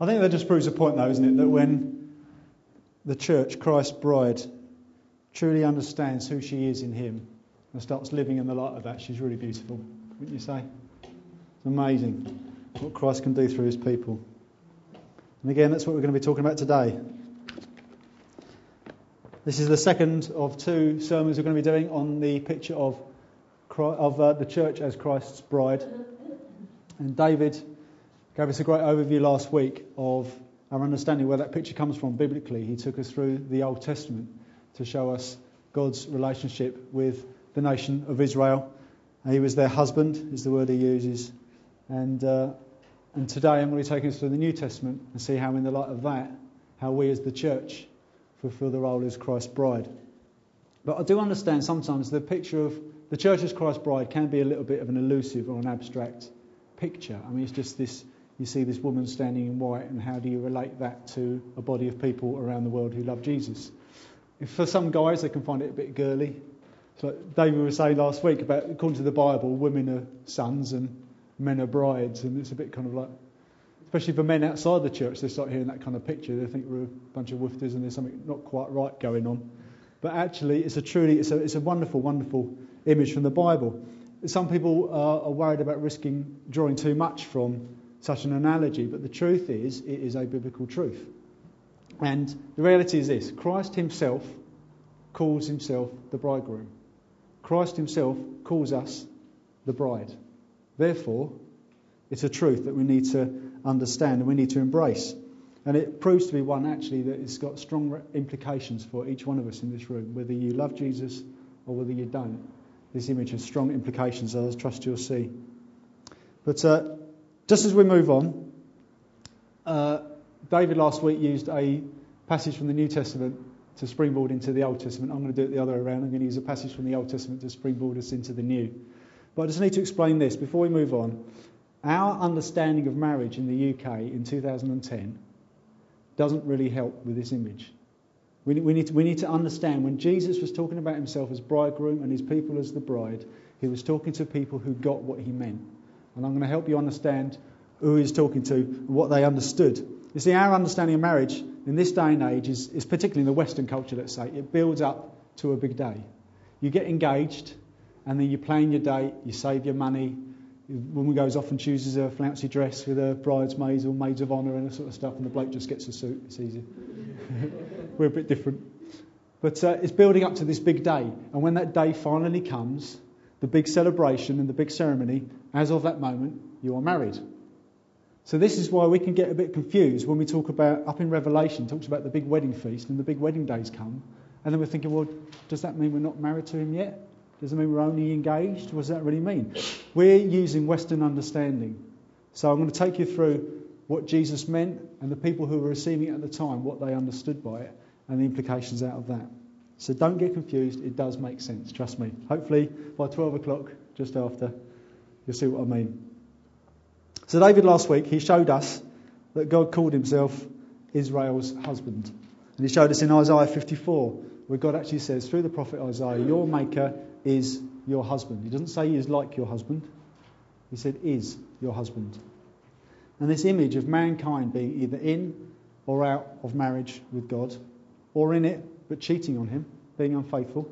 I think that just proves a point, though, isn't it? That when the church, Christ's bride, truly understands who she is in Him and starts living in the light of that, she's really beautiful, wouldn't you say? It's amazing what Christ can do through His people. And again, that's what we're going to be talking about today. This is the second of two sermons we're going to be doing on the picture of, of uh, the church as Christ's bride. And David gave us a great overview last week of our understanding where that picture comes from biblically. He took us through the Old Testament to show us God's relationship with the nation of Israel. He was their husband, is the word he uses. And, uh, and today I'm going to be taking us through the New Testament and see how, in the light of that, how we as the church fulfill the role as Christ's bride. But I do understand sometimes the picture of the church as Christ's bride can be a little bit of an elusive or an abstract picture. I mean, it's just this you see this woman standing in white, and how do you relate that to a body of people around the world who love Jesus? For some guys, they can find it a bit girly. So David was saying last week about, according to the Bible, women are sons and men are brides, and it's a bit kind of like, especially for men outside the church, they start hearing that kind of picture. They think we're a bunch of woofers and there's something not quite right going on. But actually, it's a truly, it's a, it's a wonderful, wonderful image from the Bible. Some people are worried about risking drawing too much from such an analogy, but the truth is, it is a biblical truth. And the reality is this Christ himself calls himself the bridegroom. Christ himself calls us the bride. Therefore, it's a truth that we need to understand and we need to embrace. And it proves to be one actually that it's got strong implications for each one of us in this room, whether you love Jesus or whether you don't. This image has strong implications, as I trust you'll see. But uh, just as we move on, uh, David last week used a passage from the New Testament to springboard into the Old Testament. I'm going to do it the other way around. I'm going to use a passage from the Old Testament to springboard us into the New. But I just need to explain this before we move on. Our understanding of marriage in the UK in 2010 doesn't really help with this image. We, we, need to, we need to understand when Jesus was talking about himself as bridegroom and his people as the bride, he was talking to people who got what he meant. And I'm going to help you understand who he's talking to and what they understood. You see, our understanding of marriage in this day and age is, is particularly in the Western culture, let's say, it builds up to a big day. You get engaged, and then you plan your date, you save your money. The woman goes off and chooses a flouncy dress with her bridesmaids or maids of honour and that sort of stuff, and the bloke just gets a suit. It's easy. We're a bit different. But uh, it's building up to this big day, and when that day finally comes, the big celebration and the big ceremony, as of that moment, you are married. So this is why we can get a bit confused when we talk about, up in Revelation, talks about the big wedding feast and the big wedding days come. And then we're thinking, well, does that mean we're not married to him yet? Does it mean we're only engaged? What does that really mean? We're using Western understanding. So I'm going to take you through what Jesus meant and the people who were receiving it at the time, what they understood by it, and the implications out of that. So don't get confused. It does make sense. Trust me. Hopefully by 12 o'clock, just after, you'll see what I mean. So David last week, he showed us that God called himself Israel's husband. And he showed us in Isaiah 54, where God actually says through the prophet Isaiah, Your maker is your husband. He doesn't say he is like your husband, he said is your husband. And this image of mankind being either in or out of marriage with God, or in it but cheating on him, being unfaithful,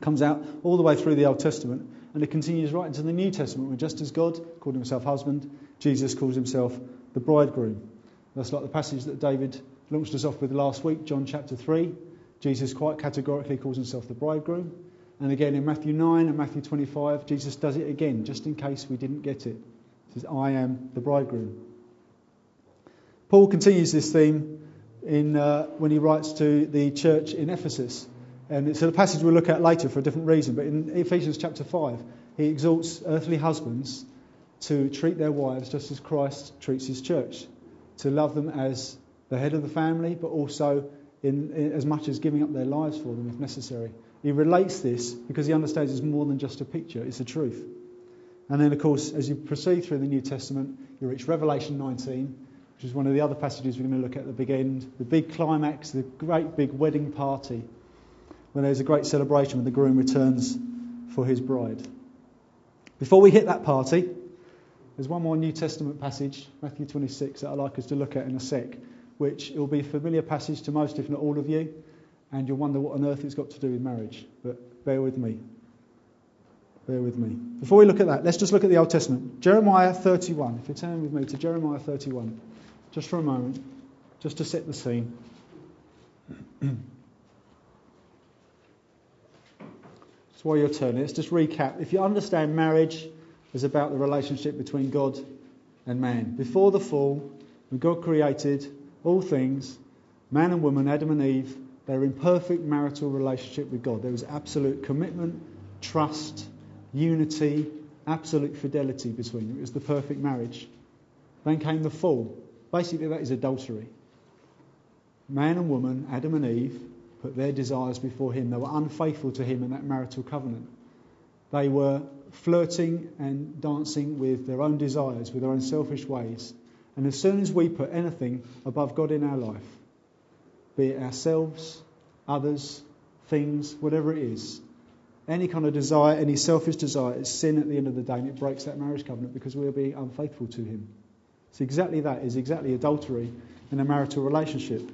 comes out all the way through the Old Testament and it continues right into the New Testament where just as God called himself husband, Jesus calls himself the bridegroom. That's like the passage that David launched us off with last week, John chapter 3. Jesus quite categorically calls himself the bridegroom. And again in Matthew 9 and Matthew 25, Jesus does it again, just in case we didn't get it. He says, I am the bridegroom. Paul continues this theme in, uh, when he writes to the church in Ephesus. And it's a passage we'll look at later for a different reason. But in Ephesians chapter 5, he exhorts earthly husbands to treat their wives just as Christ treats his church, to love them as the head of the family, but also in, in, as much as giving up their lives for them if necessary. He relates this because he understands it's more than just a picture, it's a truth. And then, of course, as you proceed through the New Testament, you reach Revelation 19, which is one of the other passages we're going to look at at the big end, the big climax, the great big wedding party, when there's a great celebration when the groom returns for his bride. Before we hit that party, There's one more New Testament passage, Matthew 26, that I'd like us to look at in a sec, which will be a familiar passage to most, if not all of you, and you'll wonder what on earth it's got to do with marriage. But bear with me. Bear with me. Before we look at that, let's just look at the Old Testament. Jeremiah 31. If you turn with me to Jeremiah 31, just for a moment, just to set the scene. That's why you're turning. Let's just recap. If you understand marriage is about the relationship between God and man. Before the fall, when God created all things, man and woman, Adam and Eve, they're in perfect marital relationship with God. There was absolute commitment, trust, unity, absolute fidelity between them. It was the perfect marriage. Then came the fall. Basically, that is adultery. Man and woman, Adam and Eve, put their desires before him. They were unfaithful to him in that marital covenant. They were flirting and dancing with their own desires, with their own selfish ways. And as soon as we put anything above God in our life, be it ourselves, others, things, whatever it is, any kind of desire, any selfish desire is sin at the end of the day, and it breaks that marriage covenant because we are being unfaithful to Him. So, exactly that is exactly adultery in a marital relationship.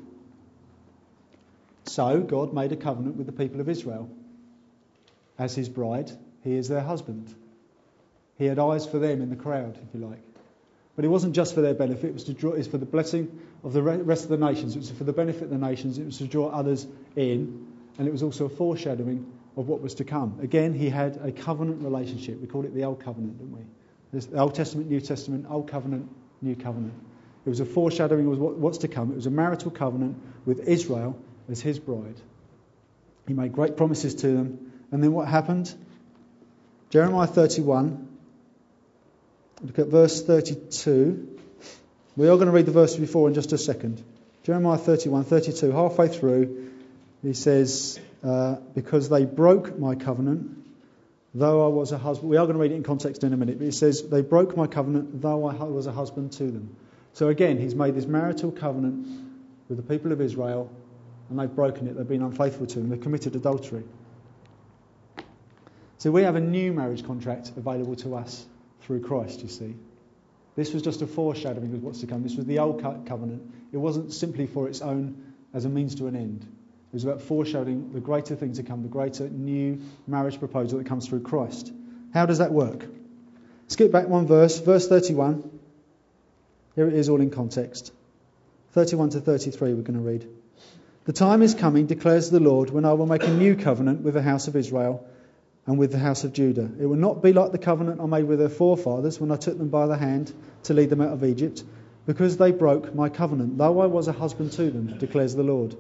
So, God made a covenant with the people of Israel. As His bride, He is their husband. He had eyes for them in the crowd, if you like. But it wasn't just for their benefit, it was draw, it's for the blessing of the rest of the nations. It was for the benefit of the nations, it was to draw others in, and it was also a foreshadowing of what was to come. Again, he had a covenant relationship. We call it the Old Covenant, don't we? There's the Old Testament, New Testament, Old Covenant, New Covenant. It was a foreshadowing of what's to come. It was a marital covenant with Israel as his bride. He made great promises to them. And then what happened? Jeremiah 31. Look at verse 32. We are going to read the verse before in just a second. Jeremiah 31, 32, halfway through, he says, uh, because they broke my covenant, though I was a husband. We are going to read it in context in a minute, but he says, They broke my covenant, though I was a husband to them. So again, he's made this marital covenant with the people of Israel, and they've broken it. They've been unfaithful to him. They've committed adultery. So we have a new marriage contract available to us through Christ, you see. This was just a foreshadowing of what's to come. This was the old covenant. It wasn't simply for its own as a means to an end. It was about foreshadowing the greater thing to come, the greater new marriage proposal that comes through Christ. How does that work? Skip back one verse, verse 31. Here it is all in context. 31 to 33 we're going to read. The time is coming, declares the Lord, when I will make a new covenant with the house of Israel and with the house of Judah. It will not be like the covenant I made with their forefathers when I took them by the hand to lead them out of Egypt, because they broke my covenant, though I was a husband to them, declares the Lord.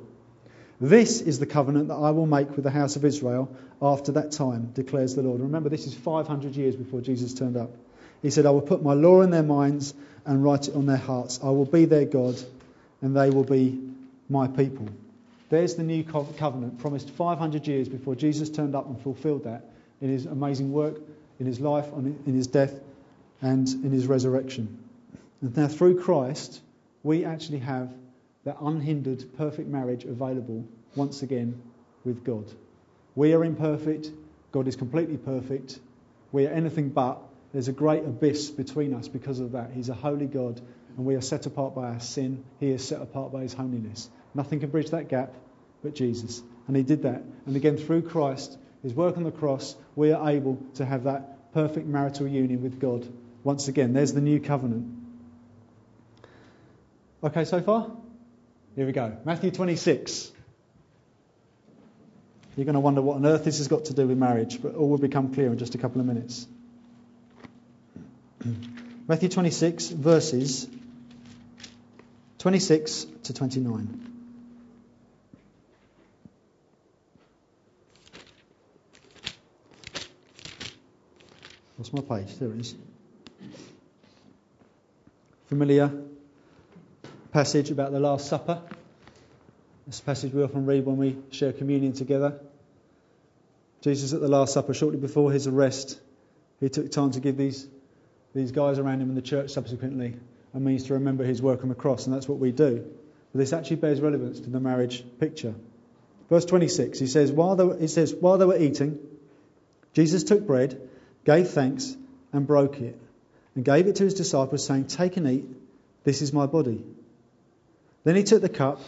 This is the covenant that I will make with the house of Israel after that time, declares the Lord. Remember, this is 500 years before Jesus turned up. He said, I will put my law in their minds and write it on their hearts. I will be their God, and they will be my people. There's the new covenant promised 500 years before Jesus turned up and fulfilled that in his amazing work, in his life, in his death, and in his resurrection. And now, through Christ, we actually have that unhindered, perfect marriage available once again with God. We are imperfect, God is completely perfect. We are anything but. There's a great abyss between us because of that. He's a holy God, and we are set apart by our sin. He is set apart by His holiness. Nothing can bridge that gap but Jesus. And He did that. And again, through Christ, His work on the cross, we are able to have that perfect marital union with God. Once again, there's the new covenant. Okay, so far? Here we go. Matthew 26. You're going to wonder what on earth this has got to do with marriage, but all will become clear in just a couple of minutes. Matthew 26, verses 26 to 29. My page? There it is. Familiar passage about the Last Supper. This passage we often read when we share communion together. Jesus at the Last Supper, shortly before his arrest, he took time to give these, these guys around him in the church subsequently a means to remember his work on the cross, and that's what we do. But this actually bears relevance to the marriage picture. Verse 26, he says, while they he says, while they were eating, Jesus took bread, gave thanks, and broke it, and gave it to his disciples, saying, Take and eat, this is my body. Then he took the cup,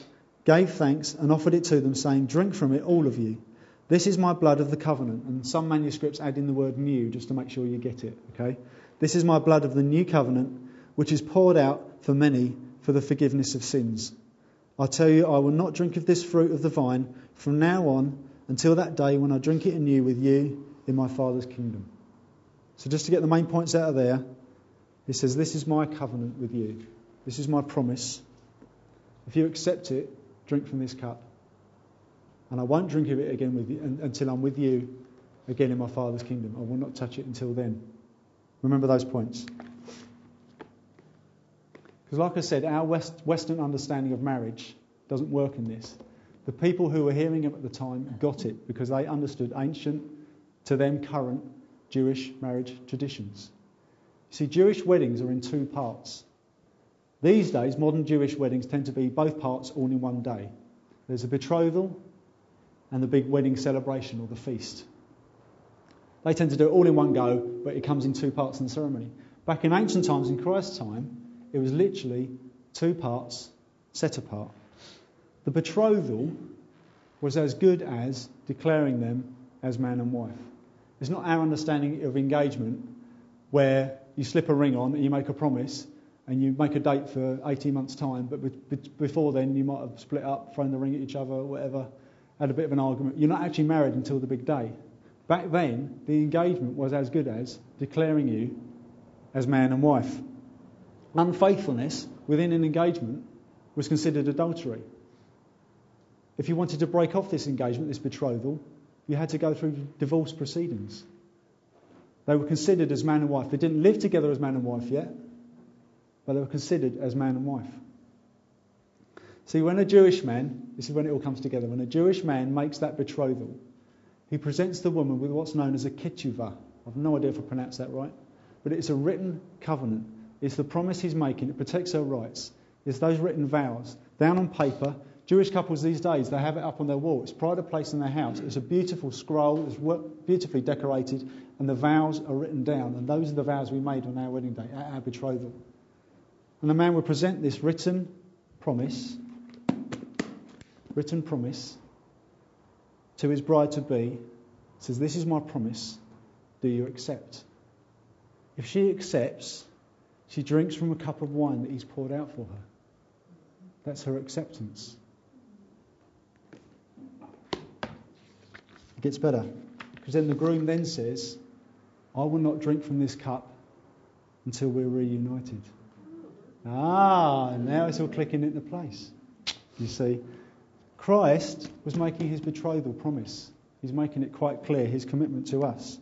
gave thanks, and offered it to them, saying, Drink from it, all of you. This is my blood of the covenant. And some manuscripts add in the word new just to make sure you get it, okay? This is my blood of the new covenant, which is poured out for many for the forgiveness of sins. I tell you, I will not drink of this fruit of the vine from now on until that day when I drink it anew with you in my Father's kingdom. So, just to get the main points out of there, he says, This is my covenant with you. This is my promise. If you accept it, drink from this cup. And I won't drink of it again with you, until I'm with you again in my Father's kingdom. I will not touch it until then. Remember those points. Because, like I said, our West, Western understanding of marriage doesn't work in this. The people who were hearing him at the time got it because they understood ancient, to them current, Jewish marriage traditions. You see, Jewish weddings are in two parts. These days, modern Jewish weddings tend to be both parts all in one day. There's a betrothal and the big wedding celebration or the feast. They tend to do it all in one go, but it comes in two parts in the ceremony. Back in ancient times, in Christ's time, it was literally two parts set apart. The betrothal was as good as declaring them as man and wife. It's not our understanding of engagement where you slip a ring on and you make a promise and you make a date for 18 months' time, but before then you might have split up, thrown the ring at each other, whatever, had a bit of an argument. You're not actually married until the big day. Back then, the engagement was as good as declaring you as man and wife. Unfaithfulness within an engagement was considered adultery. If you wanted to break off this engagement, this betrothal, you had to go through divorce proceedings. They were considered as man and wife. They didn't live together as man and wife yet, but they were considered as man and wife. See, when a Jewish man, this is when it all comes together, when a Jewish man makes that betrothal, he presents the woman with what's known as a ketubah. I've no idea if I pronounced that right, but it's a written covenant. It's the promise he's making. It protects her rights. It's those written vows down on paper Jewish couples these days, they have it up on their wall. It's pride of place in their house. It's a beautiful scroll. It's beautifully decorated, and the vows are written down. And those are the vows we made on our wedding day, at our betrothal. And the man would present this written promise, written promise, to his bride to be. Says, "This is my promise. Do you accept?" If she accepts, she drinks from a cup of wine that he's poured out for her. That's her acceptance. Gets better. Because then the groom then says, I will not drink from this cup until we're reunited. Ah, now it's all clicking into place. You see, Christ was making his betrothal promise. He's making it quite clear, his commitment to us.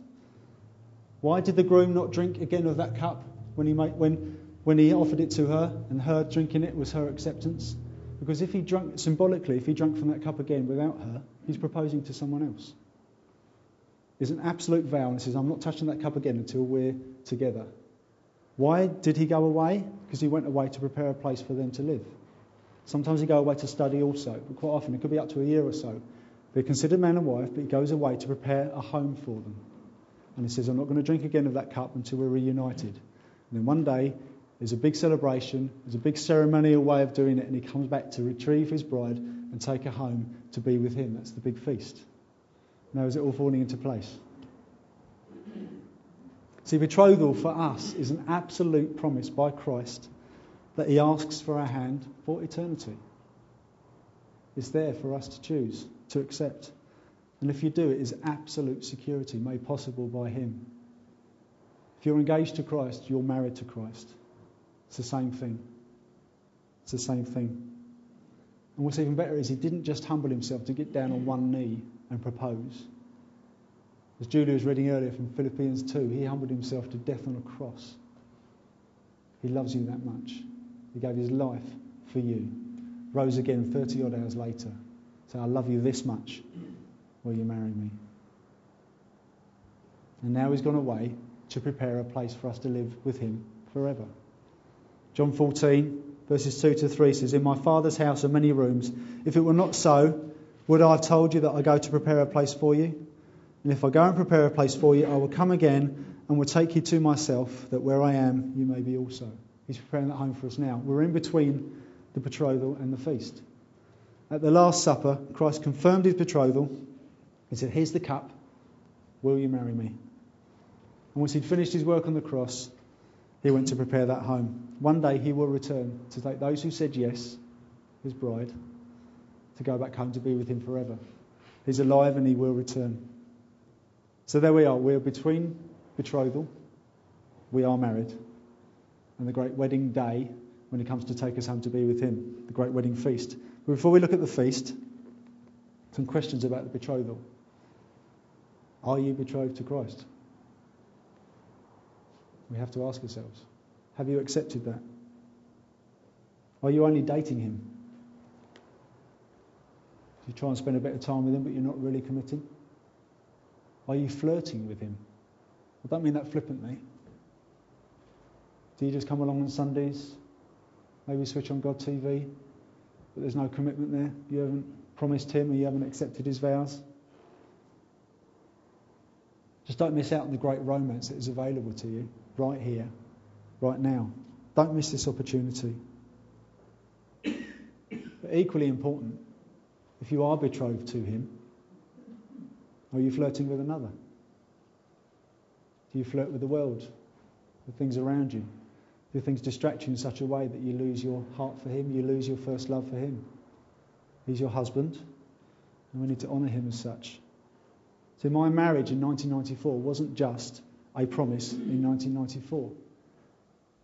Why did the groom not drink again of that cup when he, made, when, when he offered it to her and her drinking it was her acceptance? Because if he drank, symbolically, if he drank from that cup again without her, he's proposing to someone else is an absolute vow and says, I'm not touching that cup again until we're together. Why did he go away? Because he went away to prepare a place for them to live. Sometimes he go away to study also, but quite often it could be up to a year or so. They're considered man and wife, but he goes away to prepare a home for them. And he says, I'm not going to drink again of that cup until we're reunited. And then one day, there's a big celebration, there's a big ceremonial way of doing it, and he comes back to retrieve his bride and take her home to be with him. That's the big feast. Now, is it all falling into place? See, betrothal for us is an absolute promise by Christ that He asks for our hand for eternity. It's there for us to choose, to accept. And if you do, it is absolute security made possible by Him. If you're engaged to Christ, you're married to Christ. It's the same thing. It's the same thing. And what's even better is He didn't just humble Himself to get down on one knee and propose. As Julia was reading earlier from Philippians 2, he humbled himself to death on a cross. He loves you that much. He gave his life for you. Rose again 30 odd hours later. Said, I love you this much. Will you marry me? And now he's gone away to prepare a place for us to live with him forever. John 14, verses 2 to 3 says, In my Father's house are many rooms. If it were not so, would I have told you that I go to prepare a place for you? And if I go and prepare a place for you, I will come again and will take you to myself, that where I am, you may be also. He's preparing that home for us now. We're in between the betrothal and the feast. At the Last Supper, Christ confirmed his betrothal. He said, Here's the cup. Will you marry me? And once he'd finished his work on the cross, he went to prepare that home. One day he will return to take those who said yes, his bride, to go back home to be with him forever. He's alive and he will return. So there we are. We're between betrothal, we are married, and the great wedding day when he comes to take us home to be with him, the great wedding feast. But before we look at the feast, some questions about the betrothal. Are you betrothed to Christ? We have to ask ourselves Have you accepted that? Are you only dating him? You try and spend a bit of time with him, but you're not really committing? Are you flirting with him? I don't mean that flippantly. Do you just come along on Sundays, maybe switch on God TV, but there's no commitment there? You haven't promised him or you haven't accepted his vows? Just don't miss out on the great romance that is available to you right here, right now. Don't miss this opportunity. But equally important, if you are betrothed to him, are you flirting with another? Do you flirt with the world, with things around you? Do things distract you in such a way that you lose your heart for him, you lose your first love for him? He's your husband, and we need to honour him as such. So my marriage in 1994 wasn't just a promise in 1994.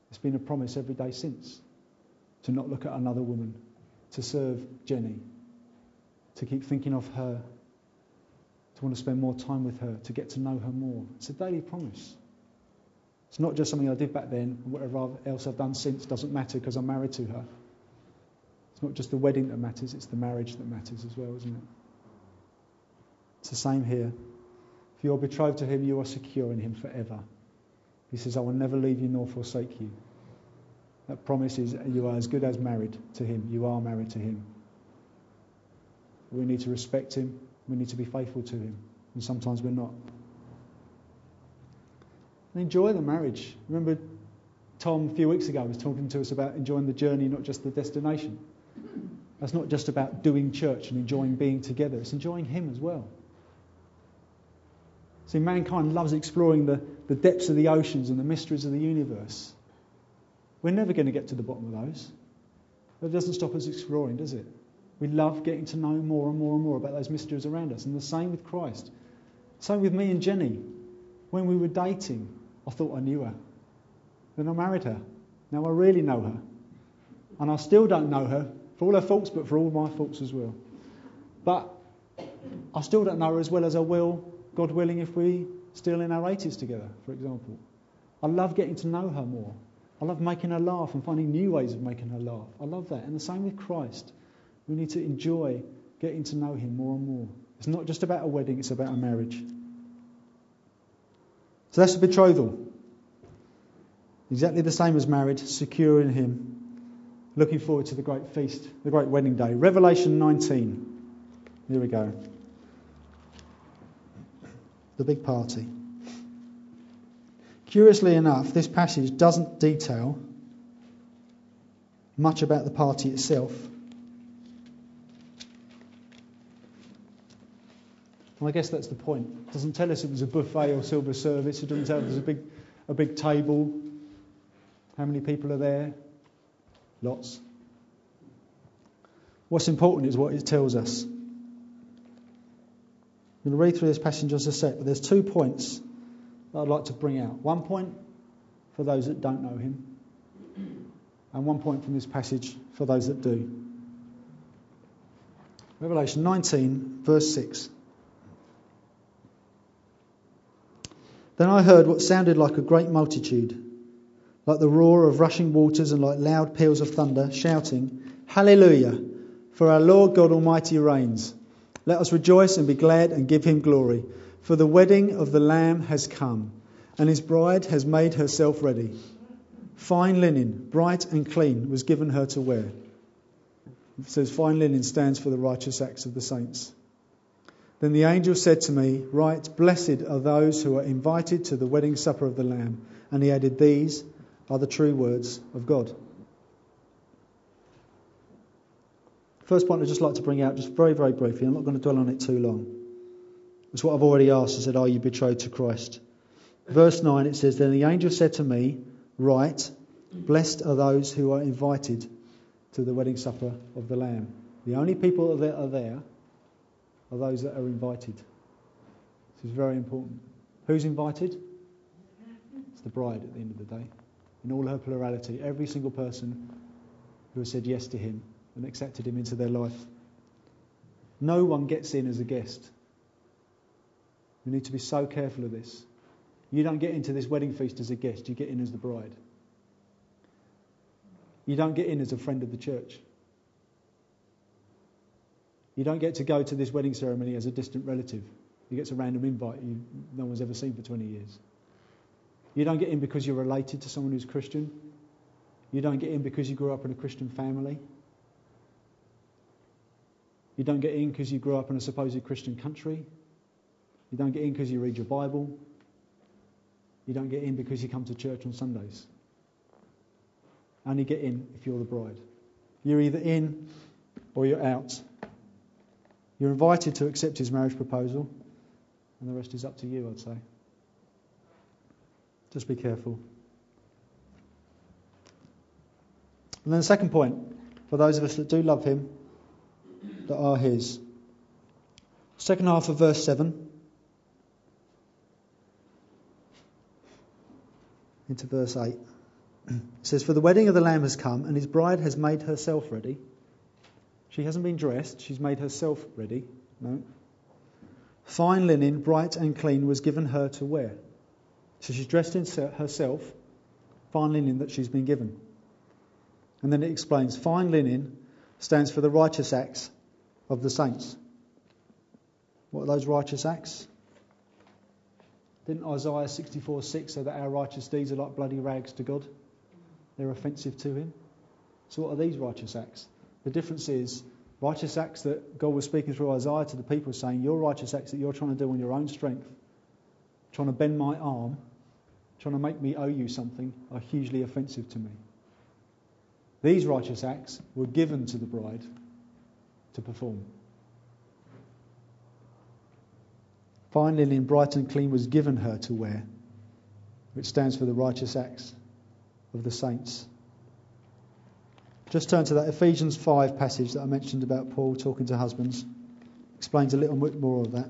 It's been a promise every day since to not look at another woman, to serve Jenny, to keep thinking of her, to want to spend more time with her, to get to know her more. It's a daily promise. It's not just something I did back then, whatever else I've done since doesn't matter because I'm married to her. It's not just the wedding that matters, it's the marriage that matters as well, isn't it? It's the same here. If you're betrothed to him, you are secure in him forever. He says, I will never leave you nor forsake you. That promise is you are as good as married to him. You are married to him. We need to respect him. We need to be faithful to him. And sometimes we're not. And enjoy the marriage. Remember, Tom a few weeks ago was talking to us about enjoying the journey, not just the destination. That's not just about doing church and enjoying being together, it's enjoying him as well. See, mankind loves exploring the, the depths of the oceans and the mysteries of the universe. We're never going to get to the bottom of those. But it doesn't stop us exploring, does it? We love getting to know more and more and more about those mysteries around us. And the same with Christ. Same with me and Jenny. When we were dating, I thought I knew her. Then I married her. Now I really know her. And I still don't know her for all her faults, but for all my faults as well. But I still don't know her as well as I will God willing, if we're still in our 80s together, for example. I love getting to know her more. I love making her laugh and finding new ways of making her laugh. I love that. And the same with Christ. We need to enjoy getting to know him more and more. It's not just about a wedding, it's about a marriage. So that's the betrothal. Exactly the same as marriage, secure in him. Looking forward to the great feast, the great wedding day. Revelation 19. Here we go the big party. Curiously enough, this passage doesn't detail much about the party itself. Well, I guess that's the point. It doesn't tell us it was a buffet or silver service. It doesn't tell us there's a big, a big table. How many people are there? Lots. What's important is what it tells us. I'm going to read through this passage just a sec, but there's two points that I'd like to bring out. One point for those that don't know him, and one point from this passage for those that do. Revelation 19, verse 6. Then I heard what sounded like a great multitude, like the roar of rushing waters and like loud peals of thunder, shouting, Hallelujah! For our Lord God Almighty reigns. Let us rejoice and be glad and give him glory. For the wedding of the Lamb has come, and his bride has made herself ready. Fine linen, bright and clean, was given her to wear. It says fine linen stands for the righteous acts of the saints. Then the angel said to me, Write, blessed are those who are invited to the wedding supper of the Lamb. And he added, These are the true words of God. First point I'd just like to bring out, just very, very briefly, I'm not going to dwell on it too long. It's what I've already asked. I said, Are you betrothed to Christ? Verse 9 it says, Then the angel said to me, Write, blessed are those who are invited to the wedding supper of the Lamb. The only people that are there are those that are invited. This is very important. Who's invited? It's the bride at the end of the day. In all her plurality, every single person who has said yes to him and accepted him into their life. No one gets in as a guest. We need to be so careful of this. You don't get into this wedding feast as a guest, you get in as the bride. You don't get in as a friend of the church. You don't get to go to this wedding ceremony as a distant relative. You get a random invite you, no one's ever seen for 20 years. You don't get in because you're related to someone who's Christian. You don't get in because you grew up in a Christian family. You don't get in because you grew up in a supposed Christian country. You don't get in because you read your Bible. You don't get in because you come to church on Sundays. Only get in if you're the bride. You're either in or you're out. You're invited to accept his marriage proposal, and the rest is up to you, I'd say. Just be careful. And then the second point, for those of us that do love him, that are his. Second half of verse 7 into verse 8. It says, For the wedding of the Lamb has come, and his bride has made herself ready. She hasn't been dressed, she's made herself ready. No. Fine linen, bright and clean, was given her to wear. So she's dressed in herself, fine linen that she's been given. And then it explains fine linen stands for the righteous acts of the saints. What are those righteous acts? Didn't Isaiah 64 6 say that our righteous deeds are like bloody rags to God? They're offensive to Him. So, what are these righteous acts? The difference is righteous acts that God was speaking through Isaiah to the people, saying, Your righteous acts that you're trying to do on your own strength, trying to bend my arm, trying to make me owe you something, are hugely offensive to me. These righteous acts were given to the bride to perform. Fine linen, bright and clean, was given her to wear, which stands for the righteous acts of the saints. Just turn to that Ephesians 5 passage that I mentioned about Paul talking to husbands. Explains a little bit more of that.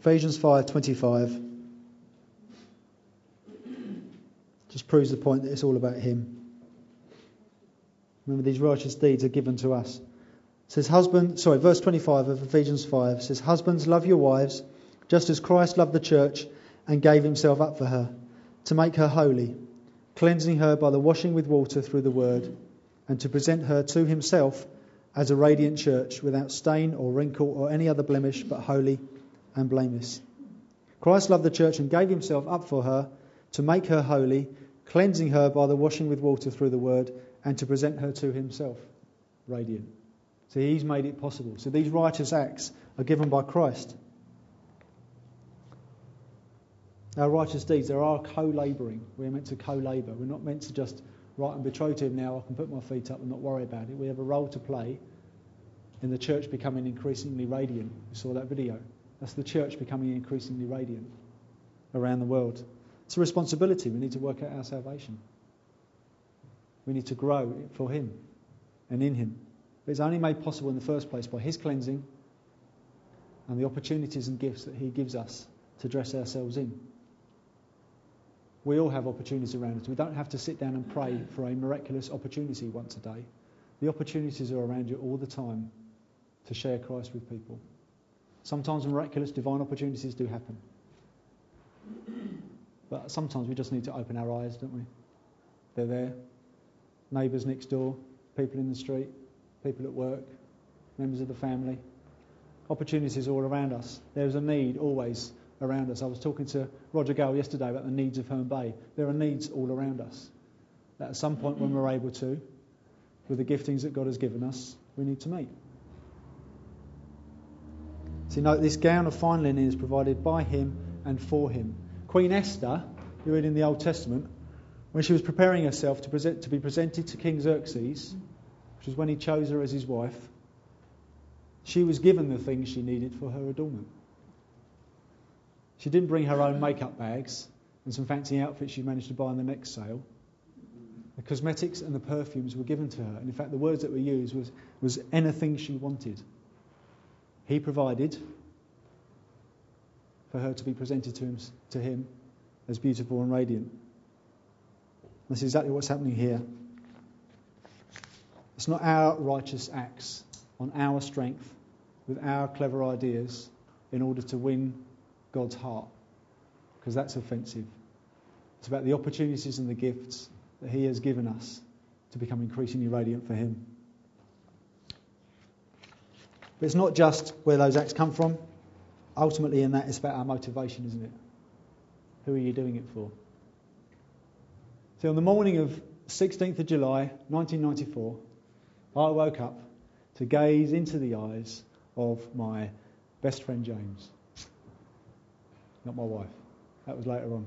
Ephesians 5:25 just proves the point that it's all about him. Remember these righteous deeds are given to us. It says husband, sorry, verse 25 of Ephesians 5 says husbands love your wives just as Christ loved the church and gave himself up for her, to make her holy, cleansing her by the washing with water through the word, and to present her to himself as a radiant church without stain or wrinkle or any other blemish, but holy and blameless. Christ loved the church and gave himself up for her to make her holy, cleansing her by the washing with water through the word, and to present her to himself radiant. So he's made it possible. So these righteous acts are given by Christ. Our righteous deeds, there are co labouring. We're meant to co labour. We're not meant to just, right, I'm betrothed to him now, I can put my feet up and not worry about it. We have a role to play in the church becoming increasingly radiant. We saw that video. That's the church becoming increasingly radiant around the world. It's a responsibility. We need to work out our salvation. We need to grow for Him and in Him. But it's only made possible in the first place by His cleansing and the opportunities and gifts that He gives us to dress ourselves in. We all have opportunities around us. We don't have to sit down and pray for a miraculous opportunity once a day. The opportunities are around you all the time to share Christ with people. Sometimes miraculous divine opportunities do happen. But sometimes we just need to open our eyes, don't we? They're there. Neighbours next door, people in the street, people at work, members of the family. Opportunities are all around us. There's a need always around us. I was talking to Roger Gale yesterday about the needs of Herne Bay. There are needs all around us. that at some point when we're able to, with the giftings that God has given us, we need to meet. See, note this gown of fine linen is provided by him and for him. Queen Esther, you read in the Old Testament, when she was preparing herself to, present, to be presented to King Xerxes, which was when he chose her as his wife, she was given the things she needed for her adornment. She didn't bring her own makeup bags and some fancy outfits she managed to buy on the next sale. The cosmetics and the perfumes were given to her. And in fact, the words that were used was, was anything she wanted. He provided for her to be presented to him, to him as beautiful and radiant. That's exactly what's happening here. It's not our righteous acts on our strength with our clever ideas in order to win God's heart, because that's offensive. It's about the opportunities and the gifts that He has given us to become increasingly radiant for Him. But it's not just where those acts come from. Ultimately, in that, it's about our motivation, isn't it? Who are you doing it for? So, on the morning of 16th of July, 1994, I woke up to gaze into the eyes of my best friend James. Not my wife. That was later on.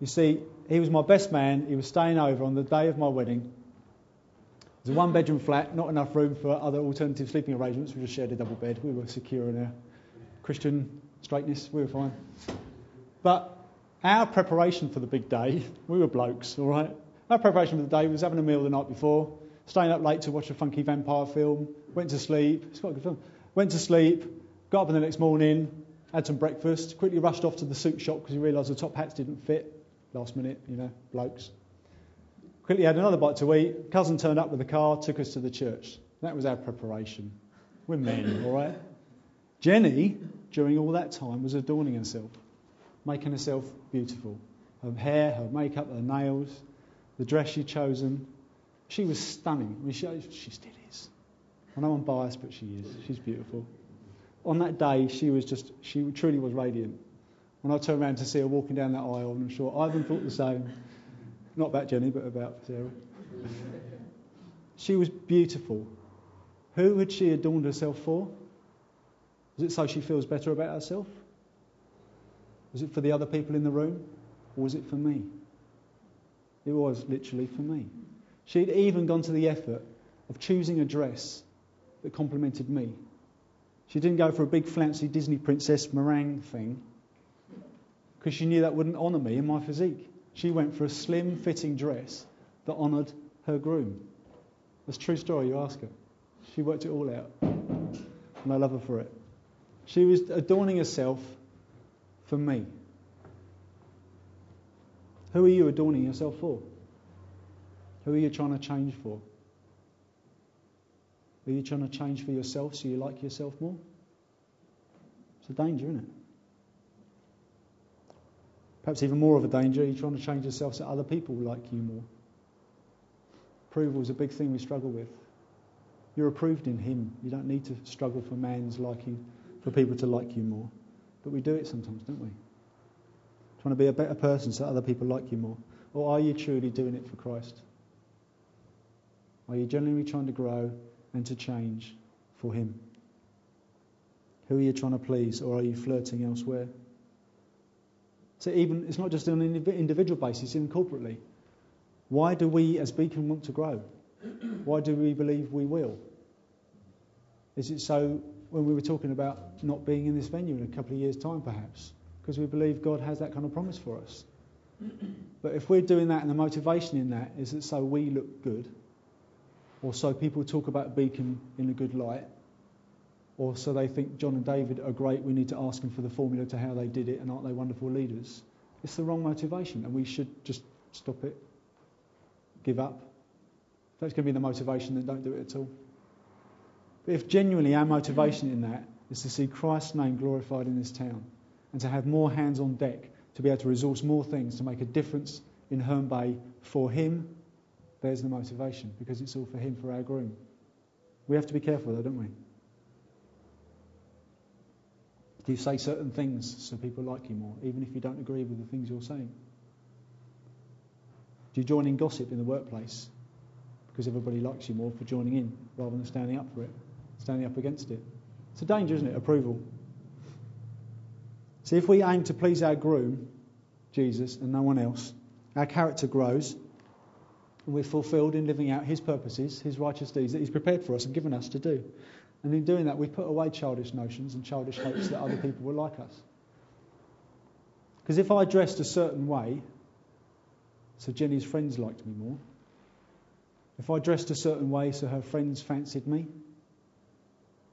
You see, he was my best man. He was staying over on the day of my wedding. It was a one bedroom flat, not enough room for other alternative sleeping arrangements. We just shared a double bed. We were secure in our Christian straightness. We were fine. But our preparation for the big day, we were blokes, all right? Our preparation for the day was having a meal the night before, staying up late to watch a funky vampire film, went to sleep. It's quite a good film. Went to sleep, got up in the next morning, had some breakfast, quickly rushed off to the suit shop because he realised the top hats didn't fit. Last minute, you know, blokes. Quickly had another bite to eat. Cousin turned up with the car, took us to the church. That was our preparation. We're men, all right? Jenny, during all that time, was adorning herself, making herself beautiful. Her hair, her makeup, her nails, the dress she'd chosen. She was stunning. I mean, she, she still is. I know I'm biased, but she is. She's beautiful. On that day, she was just, she truly was radiant. When I turned around to see her walking down that aisle, I'm sure Ivan thought the same. Not about Jenny, but about Sarah. she was beautiful. Who had she adorned herself for? Was it so she feels better about herself? Was it for the other people in the room? Or was it for me? It was literally for me. She had even gone to the effort of choosing a dress that complimented me. She didn't go for a big flouncy Disney princess meringue thing because she knew that wouldn't honour me and my physique. She went for a slim fitting dress that honoured her groom. That's a true story, you ask her. She worked it all out. And I love her for it. She was adorning herself for me. Who are you adorning yourself for? Who are you trying to change for? Are you trying to change for yourself so you like yourself more? It's a danger, isn't it? Perhaps even more of a danger, you're trying to change yourself so other people like you more. Approval is a big thing we struggle with. You're approved in Him. You don't need to struggle for man's liking, for people to like you more. But we do it sometimes, don't we? Trying to be a better person so other people like you more. Or are you truly doing it for Christ? Are you genuinely trying to grow and to change for Him? Who are you trying to please, or are you flirting elsewhere? So even it's not just on an individual basis, even corporately. Why do we, as Beacon, want to grow? Why do we believe we will? Is it so when we were talking about not being in this venue in a couple of years' time, perhaps? Because we believe God has that kind of promise for us. But if we're doing that and the motivation in that is that so we look good, or so people talk about Beacon in a good light, or so they think John and David are great, we need to ask them for the formula to how they did it, and aren't they wonderful leaders? It's the wrong motivation, and we should just stop it, give up. If that's going to be the motivation, then don't do it at all. But if genuinely our motivation in that is to see Christ's name glorified in this town, and to have more hands on deck to be able to resource more things to make a difference in Herne Bay for Him, there's the motivation, because it's all for Him, for our groom. We have to be careful though, don't we? Do you say certain things so people like you more, even if you don't agree with the things you're saying? Do you join in gossip in the workplace because everybody likes you more for joining in rather than standing up for it, standing up against it? It's a danger, isn't it? Approval. See, if we aim to please our groom, Jesus, and no one else, our character grows and we're fulfilled in living out his purposes, his righteous deeds that he's prepared for us and given us to do. And in doing that, we put away childish notions and childish hopes that other people will like us. Because if I dressed a certain way, so Jenny's friends liked me more, if I dressed a certain way so her friends fancied me,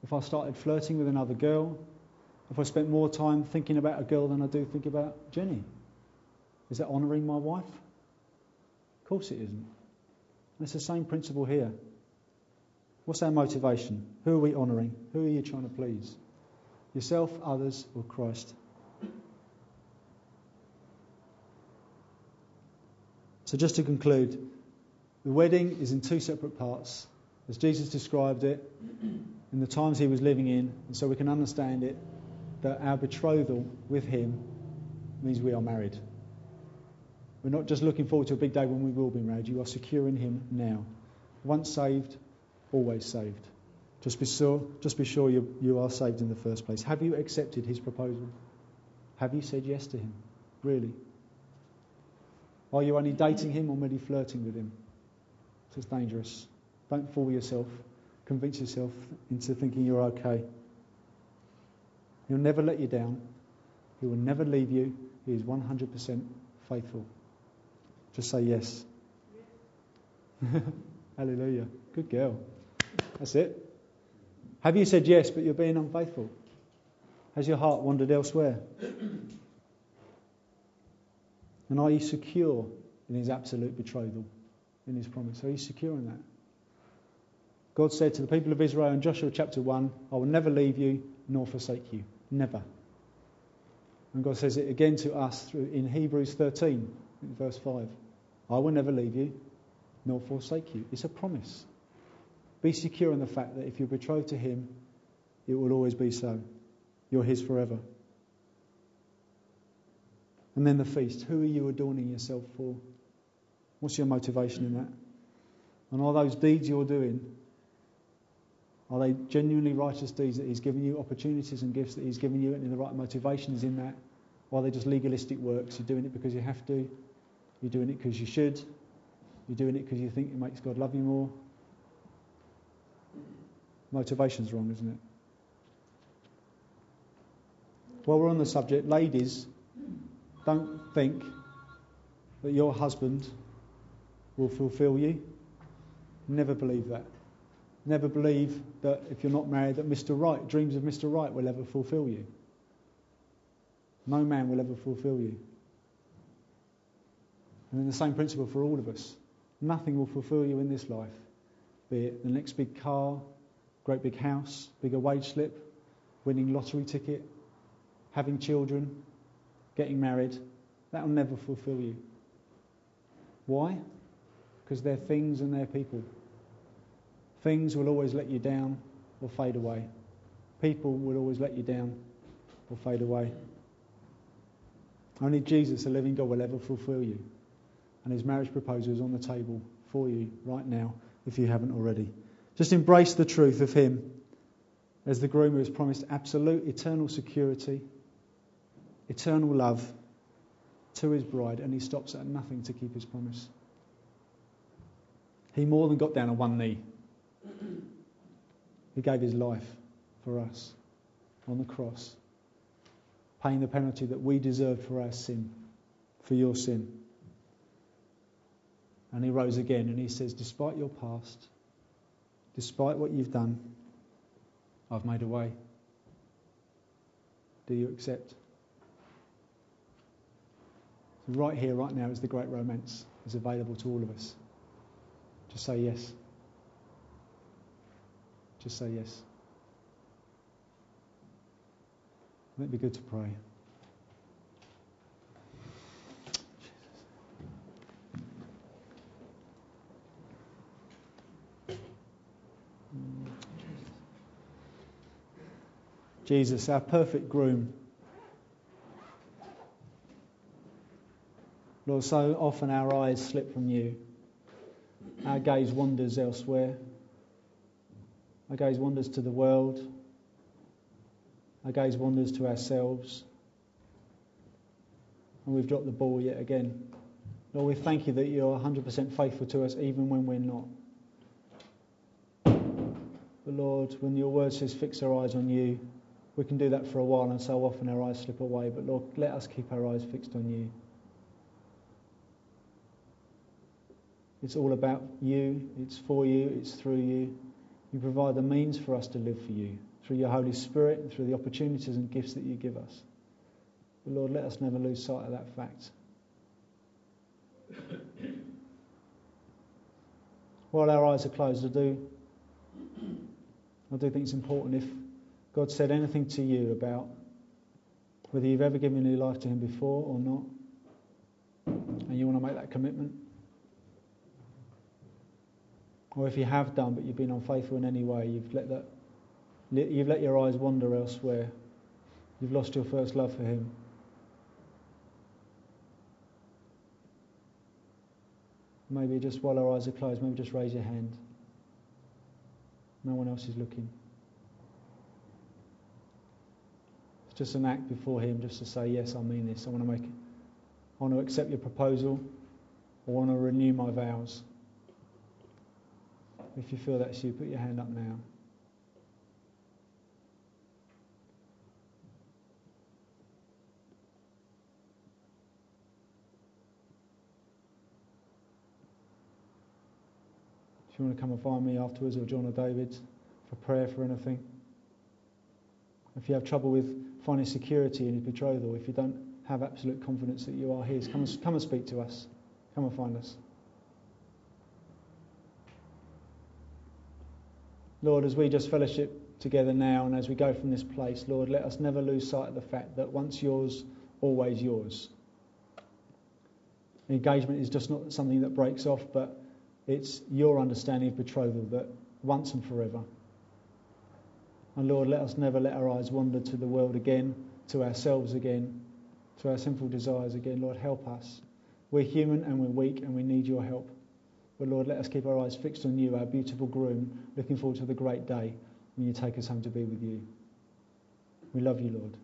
if I started flirting with another girl, if I spent more time thinking about a girl than I do think about Jenny, is that honouring my wife? Of course it isn't. It's the same principle here. What's our motivation? Who are we honouring? Who are you trying to please? Yourself, others, or Christ? So, just to conclude, the wedding is in two separate parts, as Jesus described it in the times he was living in, and so we can understand it that our betrothal with him means we are married. We're not just looking forward to a big day when we will be married. You are secure in Him now. Once saved, always saved. Just be sure, just be sure you, you are saved in the first place. Have you accepted His proposal? Have you said yes to Him? Really? Are you only dating Him or merely flirting with Him? It's dangerous. Don't fool yourself. Convince yourself into thinking you're okay. He'll never let you down. He will never leave you. He is 100% faithful. Just say yes. Hallelujah. Good girl. That's it. Have you said yes, but you're being unfaithful? Has your heart wandered elsewhere? And are you secure in his absolute betrothal, in his promise? Are you secure in that? God said to the people of Israel in Joshua chapter 1, I will never leave you nor forsake you. Never. And God says it again to us in Hebrews 13, verse 5. I will never leave you nor forsake you. It's a promise. Be secure in the fact that if you're betrothed to Him, it will always be so. You're His forever. And then the feast. Who are you adorning yourself for? What's your motivation in that? And are those deeds you're doing, are they genuinely righteous deeds that He's given you, opportunities and gifts that He's given you, and the right motivation is in that? Or are they just legalistic works? You're doing it because you have to, you're doing it because you should. You're doing it because you think it makes God love you more. Motivation's wrong, isn't it? While we're on the subject, ladies, don't think that your husband will fulfill you. Never believe that. Never believe that if you're not married, that Mr. Right, dreams of Mr. Right will ever fulfill you. No man will ever fulfill you. And then the same principle for all of us. Nothing will fulfill you in this life, be it the next big car, great big house, bigger wage slip, winning lottery ticket, having children, getting married. That will never fulfill you. Why? Because they're things and they're people. Things will always let you down or fade away. People will always let you down or fade away. Only Jesus, the living God, will ever fulfill you and his marriage proposal is on the table for you right now if you haven't already. Just embrace the truth of him as the groom who has promised absolute eternal security, eternal love to his bride, and he stops at nothing to keep his promise. He more than got down on one knee. He gave his life for us on the cross, paying the penalty that we deserved for our sin, for your sin. And he rose again and he says, Despite your past, despite what you've done, I've made a way. Do you accept? So right here, right now, is the great romance. It's available to all of us. Just say yes. Just say yes. It'd be good to pray. Jesus, our perfect groom. Lord, so often our eyes slip from you. Our gaze wanders elsewhere. Our gaze wanders to the world. Our gaze wanders to ourselves. And we've dropped the ball yet again. Lord, we thank you that you're 100% faithful to us even when we're not. But Lord, when your word says fix our eyes on you, we can do that for a while and so often our eyes slip away. But Lord, let us keep our eyes fixed on you. It's all about you, it's for you, it's through you. You provide the means for us to live for you through your Holy Spirit and through the opportunities and gifts that you give us. But Lord, let us never lose sight of that fact. While our eyes are closed, I do, I do think it's important if God said anything to you about whether you've ever given your life to Him before or not, and you want to make that commitment, or if you have done but you've been unfaithful in any way, you've let that you've let your eyes wander elsewhere. You've lost your first love for him. Maybe just while our eyes are closed, maybe just raise your hand. No one else is looking. It's just an act before him just to say, Yes, I mean this. I want to make I want to accept your proposal. I want to renew my vows. If you feel that's you, put your hand up now. If you want to come and find me afterwards or John or David for prayer for anything. If you have trouble with finding security in his betrothal, if you don't have absolute confidence that you are his, come and, come and speak to us. Come and find us. Lord, as we just fellowship together now and as we go from this place, Lord, let us never lose sight of the fact that once yours, always yours. Engagement is just not something that breaks off, but it's your understanding of betrothal that once and forever. And Lord, let us never let our eyes wander to the world again, to ourselves again, to our sinful desires again. Lord, help us. We're human and we're weak and we need your help. But Lord, let us keep our eyes fixed on you, our beautiful groom, looking forward to the great day when you take us home to be with you. We love you, Lord.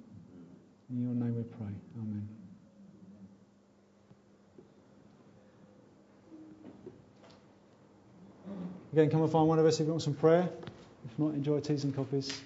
In your name we pray. Amen. Again, come and find one of us if you want some prayer. If not, enjoy teas and coffees.